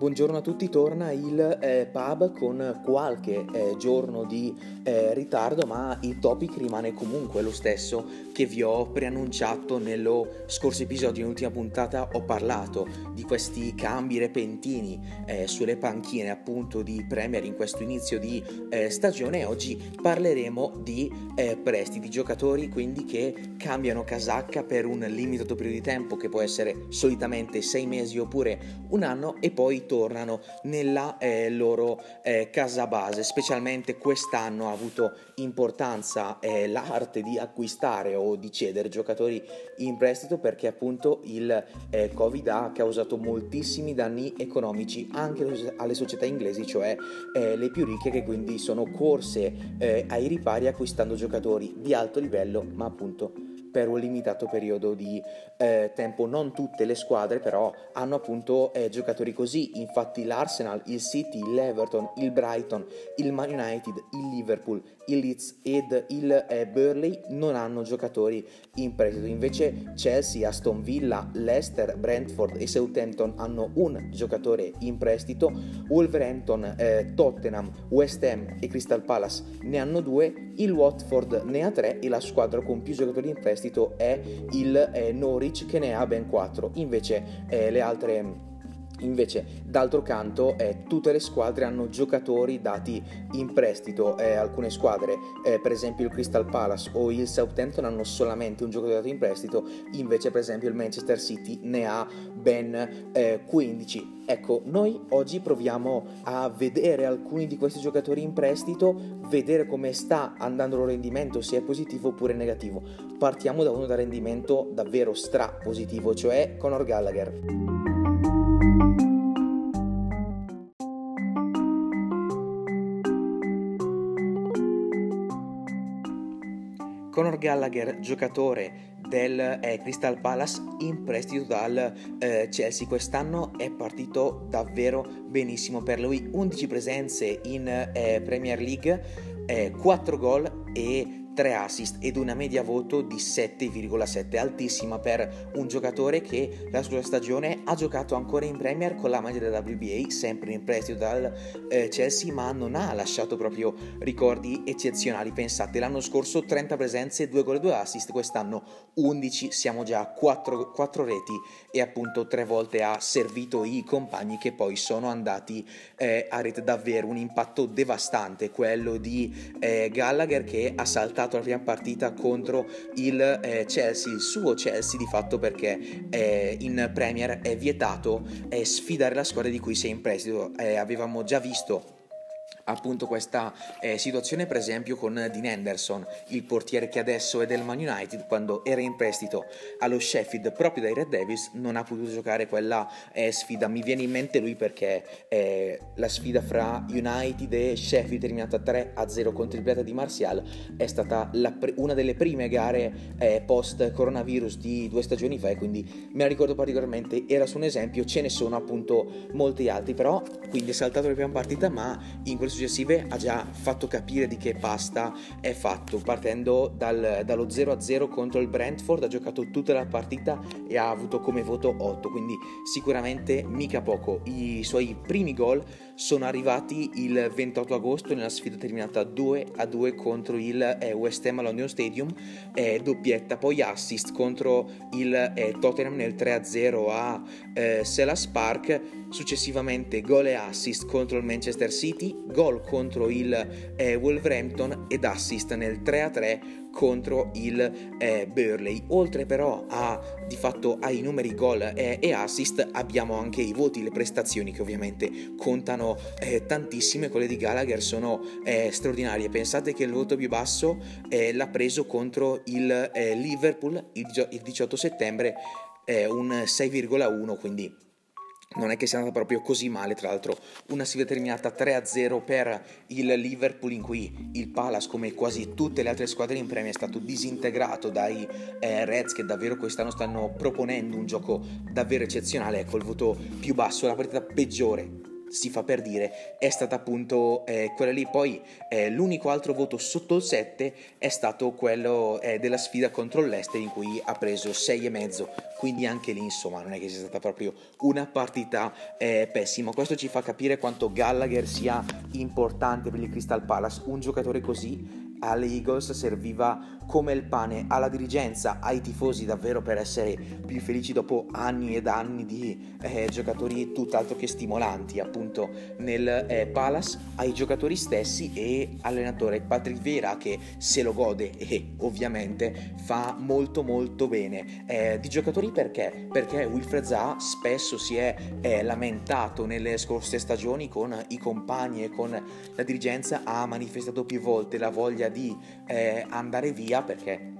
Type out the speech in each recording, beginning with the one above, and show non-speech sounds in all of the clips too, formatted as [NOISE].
Buongiorno a tutti, torna il eh, pub con qualche eh, giorno di eh, ritardo, ma il topic rimane comunque lo stesso che vi ho preannunciato nello scorso episodio, nell'ultima puntata ho parlato di questi cambi repentini eh, sulle panchine appunto di Premier in questo inizio di eh, stagione. Oggi parleremo di eh, prestiti, giocatori quindi che cambiano casacca per un limitato periodo di tempo che può essere solitamente sei mesi oppure un anno e poi tornano nella eh, loro eh, casa base. Specialmente quest'anno ha avuto importanza eh, l'arte di acquistare o di cedere giocatori in prestito perché appunto il eh, Covid ha causato moltissimi danni economici anche alle società inglesi, cioè eh, le più ricche che quindi sono corse eh, ai ripari acquistando giocatori di alto livello, ma appunto per un limitato periodo di eh, tempo. Non tutte le squadre però hanno appunto eh, giocatori così, infatti l'Arsenal, il City, l'Everton, il Brighton, il Man United, il Liverpool, il Leeds ed il eh, Burley non hanno giocatori in prestito. Invece Chelsea, Aston Villa, Leicester, Brentford e Southampton hanno un giocatore in prestito, Wolverhampton, eh, Tottenham, West Ham e Crystal Palace ne hanno due, il Watford ne ha tre e la squadra con più giocatori in prestito è il eh, Norwich che ne ha ben quattro. Invece eh, le altre Invece, d'altro canto, eh, tutte le squadre hanno giocatori dati in prestito. Eh, alcune squadre, eh, per esempio il Crystal Palace o il Southampton, hanno solamente un giocatore dato in prestito. Invece, per esempio, il Manchester City ne ha ben 15. Eh, ecco, noi oggi proviamo a vedere alcuni di questi giocatori in prestito, vedere come sta andando il loro rendimento, se è positivo oppure negativo. Partiamo da uno da rendimento davvero stra positivo, cioè Conor Gallagher. Conor Gallagher, giocatore del eh, Crystal Palace in prestito dal eh, Chelsea. Quest'anno è partito davvero benissimo per lui, 11 presenze in eh, Premier League, 4 gol e 3 assist ed una media voto di 7,7, altissima per un giocatore che la scorsa stagione ha giocato ancora in Premier con la maglia della WBA, sempre in prestito dal eh, Chelsea, ma non ha lasciato proprio ricordi eccezionali. Pensate, l'anno scorso 30 presenze, 2 gol e 2 assist, quest'anno 11, siamo già a 4, 4 reti e appunto 3 volte ha servito i compagni che poi sono andati eh, a rete. Davvero un impatto devastante quello di eh, Gallagher che ha saltato giocato la prima partita contro il eh, Chelsea, il suo Chelsea di fatto perché eh, in Premier è vietato eh, sfidare la squadra di cui sei in prestito. Eh, avevamo già visto appunto questa eh, situazione per esempio con Dean Henderson, il portiere che adesso è del Man United, quando era in prestito allo Sheffield proprio dai Red Devils non ha potuto giocare quella eh, sfida, mi viene in mente lui perché eh, la sfida fra United e Sheffield terminata 3-0 contro il Pirata di Martial è stata pre- una delle prime gare eh, post coronavirus di due stagioni fa e quindi me la ricordo particolarmente, era su un esempio, ce ne sono appunto molti altri, però quindi è saltato la prima partita ma in questo successive ha già fatto capire di che pasta è fatto, partendo dal, dallo 0-0 contro il Brentford, ha giocato tutta la partita e ha avuto come voto 8, quindi sicuramente mica poco. I suoi primi gol sono arrivati il 28 agosto nella sfida terminata 2-2 contro il eh, West Ham London Stadium, eh, doppietta, poi assist contro il eh, Tottenham nel 3-0 a eh, Sellas Park, successivamente gol e assist contro il Manchester City, gol contro il eh, Wolverhampton ed assist nel 3-3 contro il eh, Burley. Oltre però a, di fatto ai numeri gol eh, e assist abbiamo anche i voti, le prestazioni che ovviamente contano eh, tantissime, quelle di Gallagher sono eh, straordinarie. Pensate che il voto più basso eh, l'ha preso contro il eh, Liverpool il, il 18 settembre, un 6,1, quindi non è che sia andata proprio così male, tra l'altro una sfida terminata 3-0 per il Liverpool in cui il Palace come quasi tutte le altre squadre in Premier è stato disintegrato dai eh, Reds che davvero quest'anno stanno proponendo un gioco davvero eccezionale, ecco il voto più basso, la partita peggiore si fa per dire, è stata appunto eh, quella lì. Poi eh, l'unico altro voto sotto il 7 è stato quello eh, della sfida contro l'Ester in cui ha preso 6,5, quindi anche lì insomma non è che sia stata proprio una partita eh, pessima. Questo ci fa capire quanto Gallagher sia importante per il Crystal Palace, un giocatore così alle Eagles serviva come il pane alla dirigenza, ai tifosi davvero per essere più felici dopo anni ed anni di eh, giocatori tutt'altro che stimolanti appunto nel eh, Palace, ai giocatori stessi e all'allenatore Patrick Vera che se lo gode [LAUGHS] e ovviamente fa molto molto bene. Eh, di giocatori perché? Perché Wilfred Zaha spesso si è eh, lamentato nelle scorse stagioni con i compagni e con la dirigenza, ha manifestato più volte la voglia di eh, andare via perché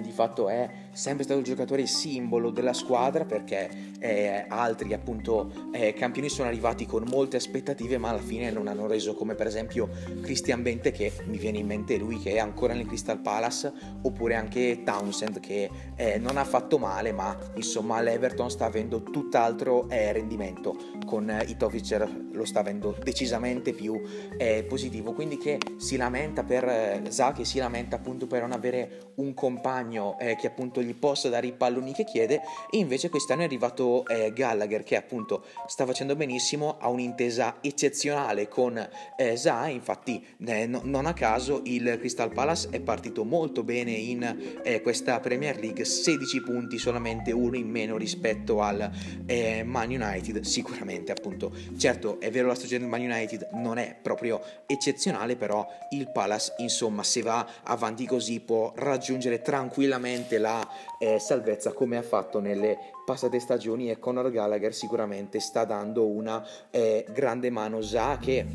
di fatto è sempre stato il giocatore simbolo della squadra perché eh, altri appunto eh, campioni sono arrivati con molte aspettative ma alla fine non hanno reso come per esempio Christian Bente che mi viene in mente lui che è ancora nel Crystal Palace oppure anche Townsend che eh, non ha fatto male ma insomma l'Everton sta avendo tutt'altro eh, rendimento. Con eh, Itovic lo sta avendo decisamente più eh, positivo. Quindi che si lamenta per eh, Za che si lamenta appunto per non avere un compagno che appunto gli possa dare i palloni che chiede e invece quest'anno è arrivato eh, Gallagher che appunto sta facendo benissimo, ha un'intesa eccezionale con eh, Zaha, infatti eh, no, non a caso il Crystal Palace è partito molto bene in eh, questa Premier League, 16 punti solamente uno in meno rispetto al eh, Man United, sicuramente appunto, certo è vero la stagione del Man United non è proprio eccezionale, però il Palace insomma se va avanti così può raggiungere tranquillamente la eh, salvezza come ha fatto nelle passate stagioni e Conor Gallagher sicuramente sta dando una eh, grande mano. Già che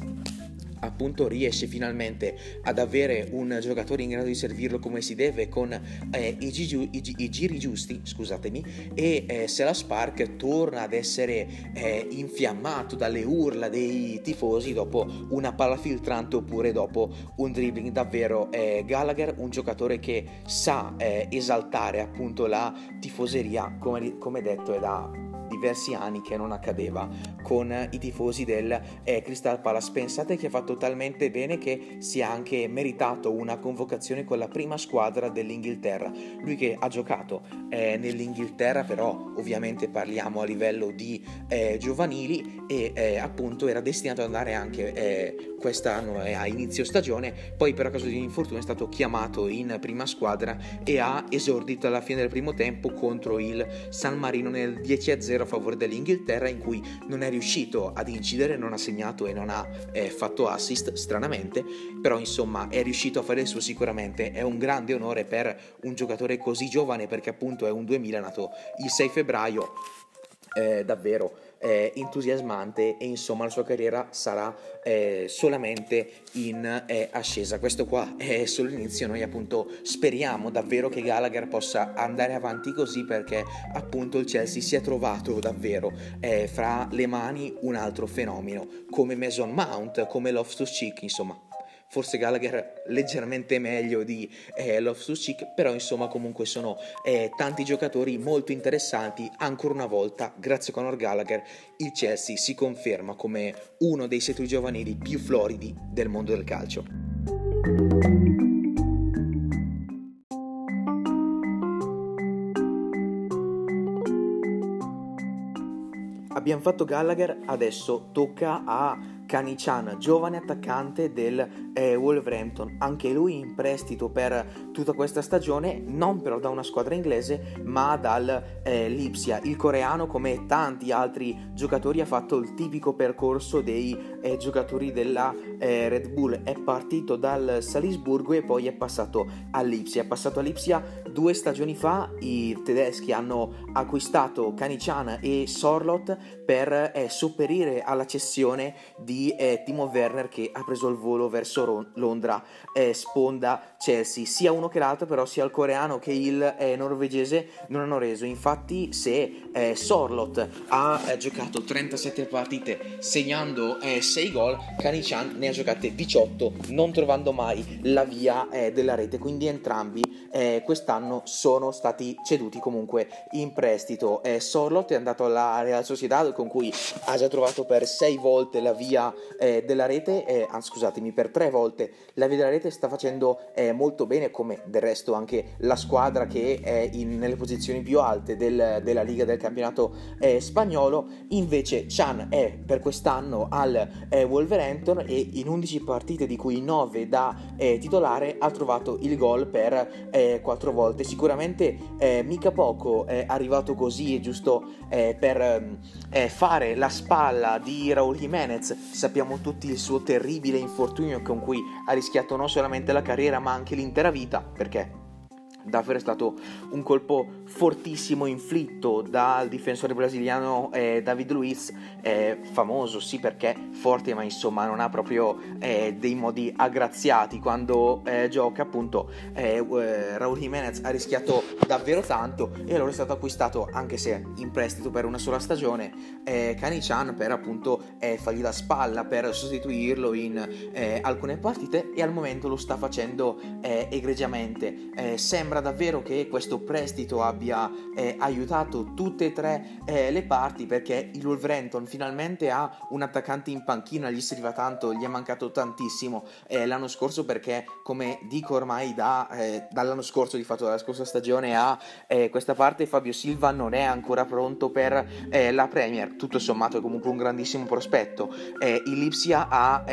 appunto riesce finalmente ad avere un giocatore in grado di servirlo come si deve con eh, i, gi- i, i, giri giusti, scusatemi, e eh, se la Spark torna ad essere eh, infiammato dalle urla dei tifosi dopo una palla filtrante oppure dopo un dribbling. Davvero eh, Gallagher, un giocatore che sa eh, esaltare appunto la tifoseria, come, come detto è da diversi anni che non accadeva con i tifosi del eh, Crystal Palace. Pensate che ha fatto talmente bene che si è anche meritato una convocazione con la prima squadra dell'Inghilterra. Lui che ha giocato eh, nell'Inghilterra, però ovviamente parliamo a livello di eh, giovanili e eh, appunto era destinato ad andare anche eh, quest'anno a inizio stagione, poi per caso di infortunio è stato chiamato in prima squadra e ha esordito alla fine del primo tempo contro il San Marino nel 10-0 a favore dell'Inghilterra in cui non è riuscito ad incidere, non ha segnato e non ha eh, fatto assist stranamente, però insomma è riuscito a fare il suo sicuramente, è un grande onore per un giocatore così giovane perché appunto è un 2000 nato il 6 febbraio, eh, davvero eh, entusiasmante e insomma la sua carriera sarà eh, solamente in eh, ascesa. Questo qua è solo l'inizio, noi appunto speriamo davvero che Gallagher possa andare avanti così perché appunto il Chelsea si è trovato davvero eh, fra le mani un altro fenomeno come Mason Mount, come Loftus Cheek, insomma forse Gallagher leggermente meglio di eh, Loftus Cheek, però insomma comunque sono eh, tanti giocatori molto interessanti. Ancora una volta, grazie a Conor Gallagher, il Chelsea si conferma come uno dei settori giovanili più floridi del mondo del calcio. Abbiamo fatto Gallagher, adesso tocca a Kanichan, giovane attaccante del eh, Wolverhampton, anche lui in prestito per tutta questa stagione, non però da una squadra inglese, ma dal eh, Lipsia. Il coreano, come tanti altri giocatori, ha fatto il tipico percorso dei eh, giocatori della eh, Red Bull. È partito dal Salisburgo e poi è passato all'Ipsia. È passato all'Ipsia due stagioni fa. I tedeschi hanno acquistato Kanichan e Sorlot per eh, sopperire alla cessione di di eh, Timo Werner che ha preso il volo verso Ron- Londra, eh, sponda Chelsea. Sia uno che l'altro, però, sia il coreano che il eh, norvegese non hanno reso. Infatti, se eh, Sorlot ha eh, giocato 37 partite segnando 6 eh, gol, Kanichan ne ha giocate 18, non trovando mai la via della rete. Quindi, entrambi eh, quest'anno sono stati ceduti comunque in prestito. Eh, Sorlot è andato alla Real Sociedad con cui ha già trovato per sei volte la via eh, della rete, eh, ah, scusatemi, per tre volte la via della rete sta facendo eh, molto bene come del resto anche la squadra che è in, nelle posizioni più alte del, della Liga del campionato eh, spagnolo. Invece Chan è per quest'anno al Wolverhampton e in 11 partite di cui 9 da titolare ha trovato il gol per eh, quattro volte. Sicuramente eh, mica poco è arrivato così, giusto eh, per ehm, eh, fare la spalla di Raul Jimenez. Sappiamo tutti il suo terribile infortunio con cui ha rischiato non solamente la carriera ma anche l'intera vita, perché davvero è stato un colpo fortissimo inflitto dal difensore brasiliano eh, David Luiz, eh, famoso sì perché forte ma insomma non ha proprio eh, dei modi aggraziati quando eh, gioca appunto eh, eh, Raul Jimenez ha rischiato davvero tanto e allora è stato acquistato anche se in prestito per una sola stagione eh, Kani-chan per appunto fargli da spalla per sostituirlo in alcune partite e al momento lo sta facendo egregiamente. Sembra sembra davvero che questo prestito abbia eh, aiutato tutte e tre eh, le parti perché il Wolverhampton finalmente ha un attaccante in panchina, gli serviva tanto, gli è mancato tantissimo eh, l'anno scorso perché come dico ormai da, eh, dall'anno scorso, di fatto dalla scorsa stagione a eh, questa parte Fabio Silva non è ancora pronto per eh, la Premier, tutto sommato è comunque un grandissimo prospetto. il Lipsia ha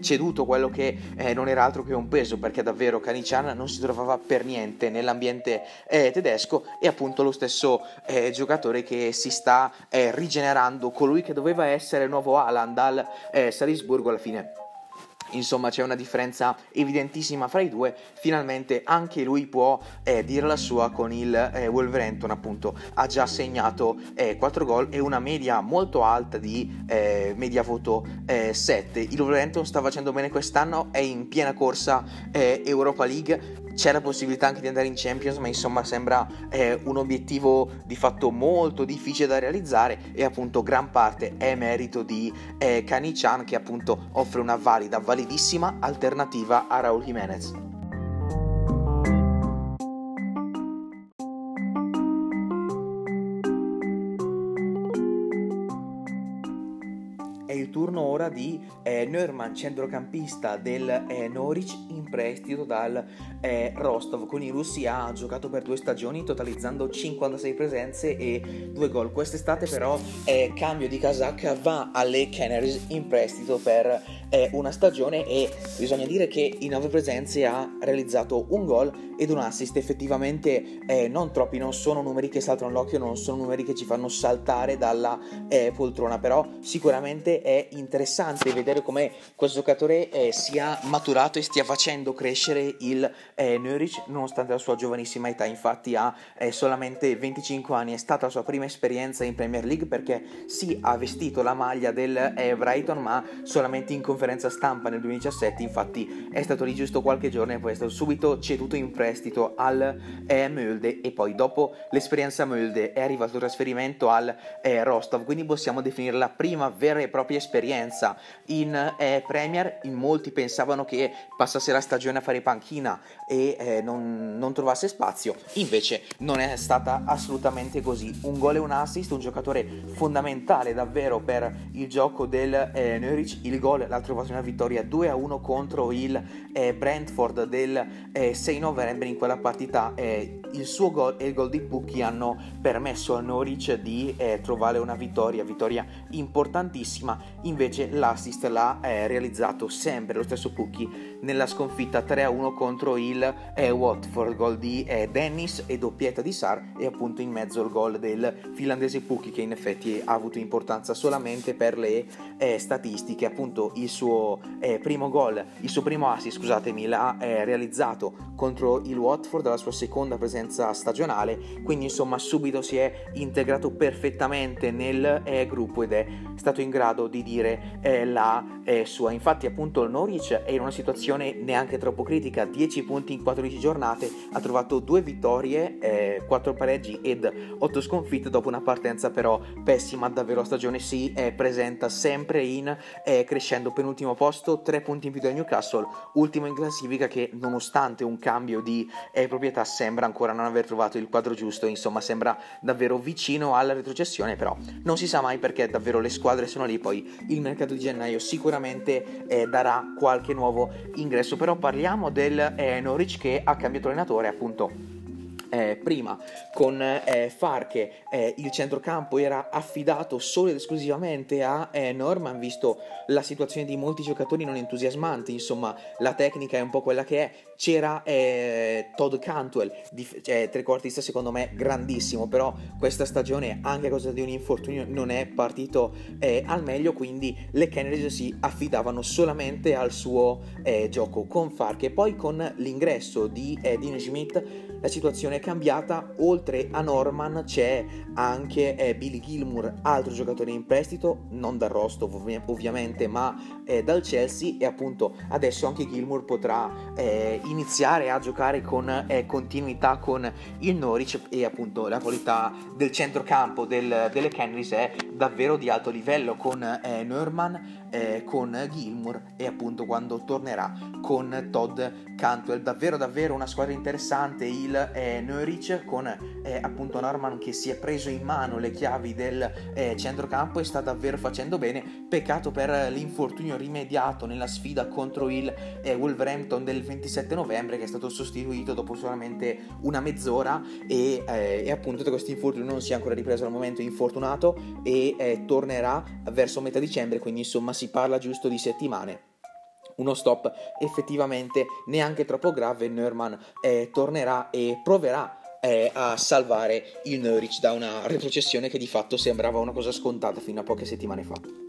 ceduto quello che non era altro che un peso perché davvero Canician non si trovava per niente nell'ambiente eh, tedesco e appunto lo stesso eh, giocatore che si sta eh, rigenerando, colui che doveva essere il nuovo Alan dal eh, Salisburgo alla fine Insomma, c'è una differenza evidentissima fra i due. Finalmente anche lui può eh, dire la sua con il eh, Wolverhampton, appunto, ha già segnato eh, 4 gol e una media molto alta di eh, media voto 7. Eh, il Wolverhampton sta facendo bene quest'anno, è in piena corsa Europa League c'è la possibilità anche di andare in Champions, ma insomma sembra eh, un obiettivo di fatto molto difficile da realizzare e appunto gran parte è merito di eh, Kani-chan che appunto offre una valida, validissima alternativa a Raul Jimenez. Ora di eh, Neumann, centrocampista del eh, Norwich in prestito dal eh, Rostov. Con i russi ha giocato per due stagioni, totalizzando 56 presenze e due gol. Quest'estate però eh, cambio di casacca va alle Canaries in prestito per eh, una stagione e bisogna dire che in nove presenze ha realizzato un gol ed un assist. Effettivamente eh, non troppi, non sono numeri che saltano l'occhio, non sono numeri che ci fanno saltare dalla poltrona, però sicuramente è interessante vedere come questo giocatore eh, sia maturato e stia facendo crescere il eh, Nurich nonostante la sua giovanissima età. Infatti ha eh, solamente 25 anni, è stata la sua prima esperienza in Premier League perché sì, ha vestito la maglia del eh, Brighton, ma solamente in conferenza stampa nel 2017. Infatti è stato lì giusto qualche giorno e poi è stato subito ceduto in prestito al eh, Mulde e poi dopo l'esperienza Mulde è arrivato il trasferimento al eh, Rostov, quindi possiamo definire la prima vera e propria esperienza in eh, Premier, in molti pensavano che passasse la stagione a fare panchina e eh, non, non, trovasse spazio, invece non è stata assolutamente così. Un gol e un assist, un giocatore fondamentale davvero per il gioco del eh, Norwich, il gol l'ha trovato una vittoria 2-1 contro il eh, Brentford del 6 eh, novembre in quella partita eh, il suo gol e il gol di Pucchi hanno permesso al Norwich di eh, trovare una vittoria, vittoria importantissima, invece l'assist l'ha eh, realizzato sempre lo stesso Pucchi nella sconfitta 3-1 contro il eh, Watford, gol di Dennis e doppietta di Sar e appunto in mezzo il gol del finlandese Pucchi che in effetti ha avuto importanza solamente per le statistiche, appunto il suo primo gol, il suo primo assist, scusatemi, l'ha realizzato contro il Watford, la sua seconda presenza stagionale, quindi insomma subito si è integrato perfettamente nel eh, gruppo ed è stato in grado di dire eh, la eh, sua. Infatti appunto il Norwich è in una situazione neanche troppo critica, 10 punti in 14 giornate, ha trovato due vittorie, eh, 4 pareggi ed 8 sconfitte dopo una partenza però pessima, davvero la stagione. Si presenta sempre in eh, crescendo. Penultimo posto, 3 punti in più del Newcastle, ultimo in classifica che nonostante un cambio di eh, proprietà sembra ancora non aver trovato il quadro giusto, insomma sembra davvero vicino alla retrocessione, però non si sa mai perché davvero le squadre sono lì, poi il mercato di gennaio sicuramente eh, darà qualche nuovo ingresso, però parliamo del eh, Norwich che ha cambiato allenatore appunto eh, prima con eh, Farche eh, il centrocampo era affidato solo ed esclusivamente a eh, Norman visto la situazione di molti giocatori non entusiasmanti insomma la tecnica è un po' quella che è. C'era eh, Todd Cantwell dif- cioè, trequartista secondo me grandissimo però questa stagione anche a causa di un infortunio non è partito eh, al meglio quindi le Kennedy si affidavano solamente al suo gioco con Farche poi con l'ingresso di Dean Schmidt la situazione è cambiata, oltre a Norman c'è anche eh, Billy Gilmour, altro giocatore in prestito, non dal Rostov ov- ovviamente, ma eh, dal Chelsea. E appunto adesso anche Gilmour potrà eh, iniziare a giocare con eh, continuità con il Norwich. E appunto la qualità del centrocampo del, delle Canaries è davvero di alto livello con eh, Norman eh, con Gilmour. E appunto quando tornerà con Todd Cantwell. Davvero davvero una squadra interessante. Il eh, Norwich con eh, appunto Norman che si è preso in mano le chiavi del eh, centrocampo e sta davvero facendo bene. Peccato per l'infortunio rimediato nella sfida contro il eh, Wolverhampton del 27 novembre che è stato sostituito dopo solamente una mezz'ora e, eh, e appunto da questo infortunio non si è ancora ripreso al momento infortunato e eh, tornerà verso metà dicembre quindi insomma si parla giusto di settimane uno stop effettivamente neanche troppo grave. Neumann eh, tornerà e proverà eh, a salvare il Norwich da una retrocessione che di fatto sembrava una cosa scontata fino a poche settimane fa.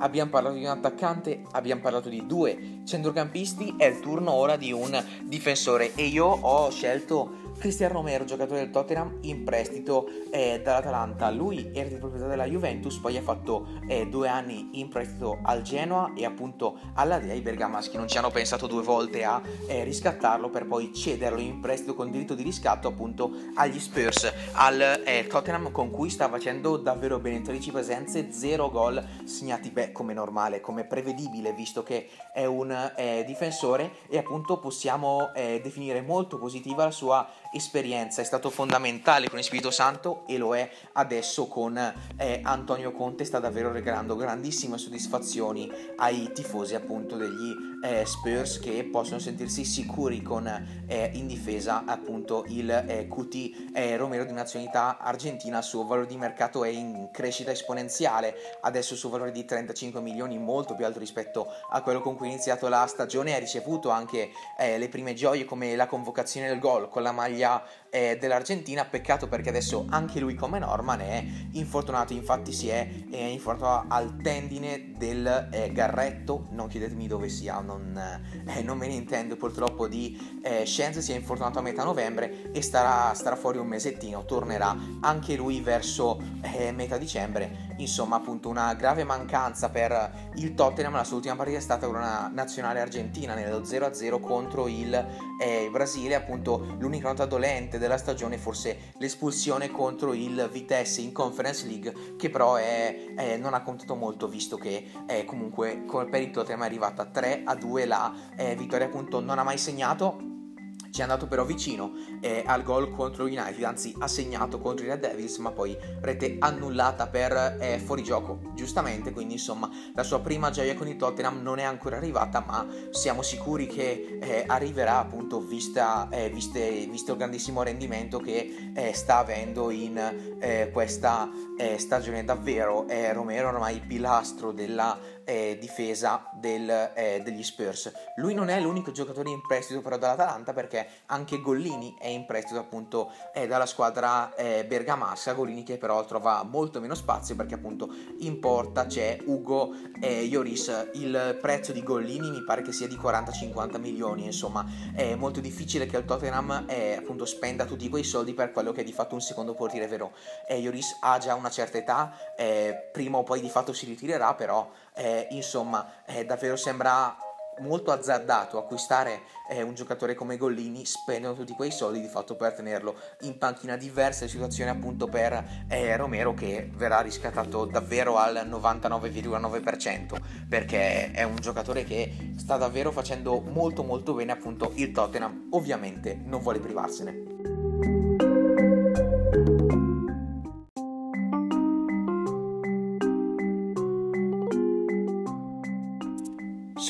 abbiamo parlato di un attaccante, abbiamo parlato di due centrocampisti, è il turno ora di un difensore e io ho scelto Cristian Romero, giocatore del Tottenham, in prestito eh, dall'Atalanta. Lui era di proprietà della Juventus, poi ha fatto eh, due anni in prestito al Genoa e appunto alla Dea. I bergamaschi non ci hanno pensato due volte a eh, riscattarlo per poi cederlo in prestito con diritto di riscatto appunto agli Spurs, al eh, Tottenham con cui sta facendo davvero bene 13 presenze, 0 gol segnati, beh come normale, come prevedibile visto che è un eh, difensore e appunto possiamo eh, definire molto positiva la sua esperienza, è stato fondamentale con il Spirito Santo e lo è adesso con eh, Antonio Conte, sta davvero regalando grandissime soddisfazioni ai tifosi appunto degli eh, Spurs che possono sentirsi sicuri con eh, in difesa appunto il eh, QT eh, Romero di nazionalità argentina, il suo valore di mercato è in crescita esponenziale, adesso il suo valore di 35 milioni molto più alto rispetto a quello con cui è iniziato la stagione, ha ricevuto anche eh, le prime gioie come la convocazione del gol con la maglia maglia eh, dell'Argentina, peccato perché adesso anche lui come Norman è infortunato, infatti si è, è infortunato al tendine del eh, garretto, non chiedetemi dove sia, non, eh, non me ne intendo purtroppo di eh, Scienze, si è infortunato a metà novembre e starà, starà fuori un mesettino, tornerà anche lui verso eh, metà dicembre insomma appunto una grave mancanza per il Tottenham. La sua ultima partita è stata una nazionale argentina nello 0-0 contro il eh, Brasile. Appunto l'unica nota dolente della stagione forse l'espulsione contro il Vitesse in Conference League che però è, è, non ha contato molto visto che è comunque per il Tottenham è arrivata 3-2 la eh, vittoria. Appunto non ha mai segnato ci è andato però vicino eh, al gol contro United, anzi ha segnato contro i Red Devils, ma poi rete annullata per eh, fuorigioco, giustamente, quindi insomma la sua prima gioia con il Tottenham non è ancora arrivata, ma siamo sicuri che eh, arriverà appunto vista, eh, viste, visto il grandissimo rendimento che eh, sta avendo in eh, questa stagione davvero. Romero ormai il pilastro della difesa del, degli Spurs. Lui non è l'unico giocatore in prestito però dall'Atalanta perché anche Gollini è in prestito appunto eh, dalla squadra eh, bergamasca, Gollini che però trova molto meno spazio perché appunto in porta c'è Ugo Ioris, il prezzo di Gollini mi pare che sia di 40-50 milioni, insomma è molto difficile che il Tottenham eh, appunto spenda tutti quei soldi per quello che è di fatto un secondo portiere vero. Eh, Ioris ha già una certa età, eh, prima o poi di fatto si ritirerà, però eh, insomma eh, davvero sembra molto azzardato acquistare eh, un giocatore come Gollini spendono tutti quei soldi di fatto per tenerlo in panchina. Diverse situazioni appunto per eh, Romero che verrà riscattato davvero al 99,9% perché è un giocatore che sta davvero facendo molto molto bene appunto il Tottenham. Ovviamente non vuole privarsene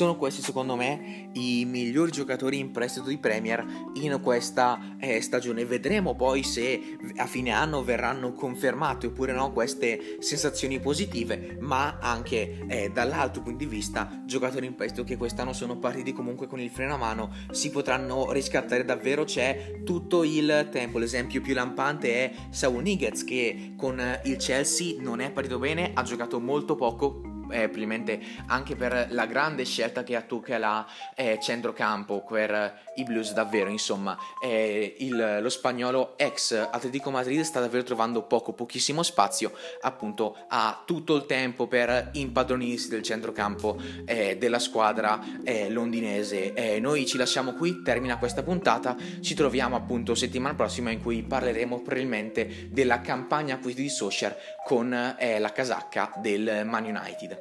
sono questi secondo me i migliori giocatori in prestito di Premier in questa eh, stagione. Vedremo poi se a fine anno verranno confermate oppure no queste sensazioni positive, ma anche eh, dall'altro punto di vista giocatori in prestito che quest'anno sono partiti comunque con il freno a mano si potranno riscattare davvero. C'è tutto il tempo. L'esempio più lampante è Saul Nigets che con il Chelsea non è partito bene, ha giocato molto poco probabilmente anche per la grande scelta che ha Tuchel a eh, centrocampo per i Blues davvero insomma. Eh, il, lo spagnolo ex Atletico Madrid sta davvero trovando poco pochissimo spazio appunto ha tutto il tempo per impadronirsi del centrocampo eh, della squadra eh, londinese. Eh, noi ci lasciamo qui termina questa puntata. Ci troviamo appunto settimana prossima in cui parleremo probabilmente della campagna acquisti di Social con eh, la casacca del Man United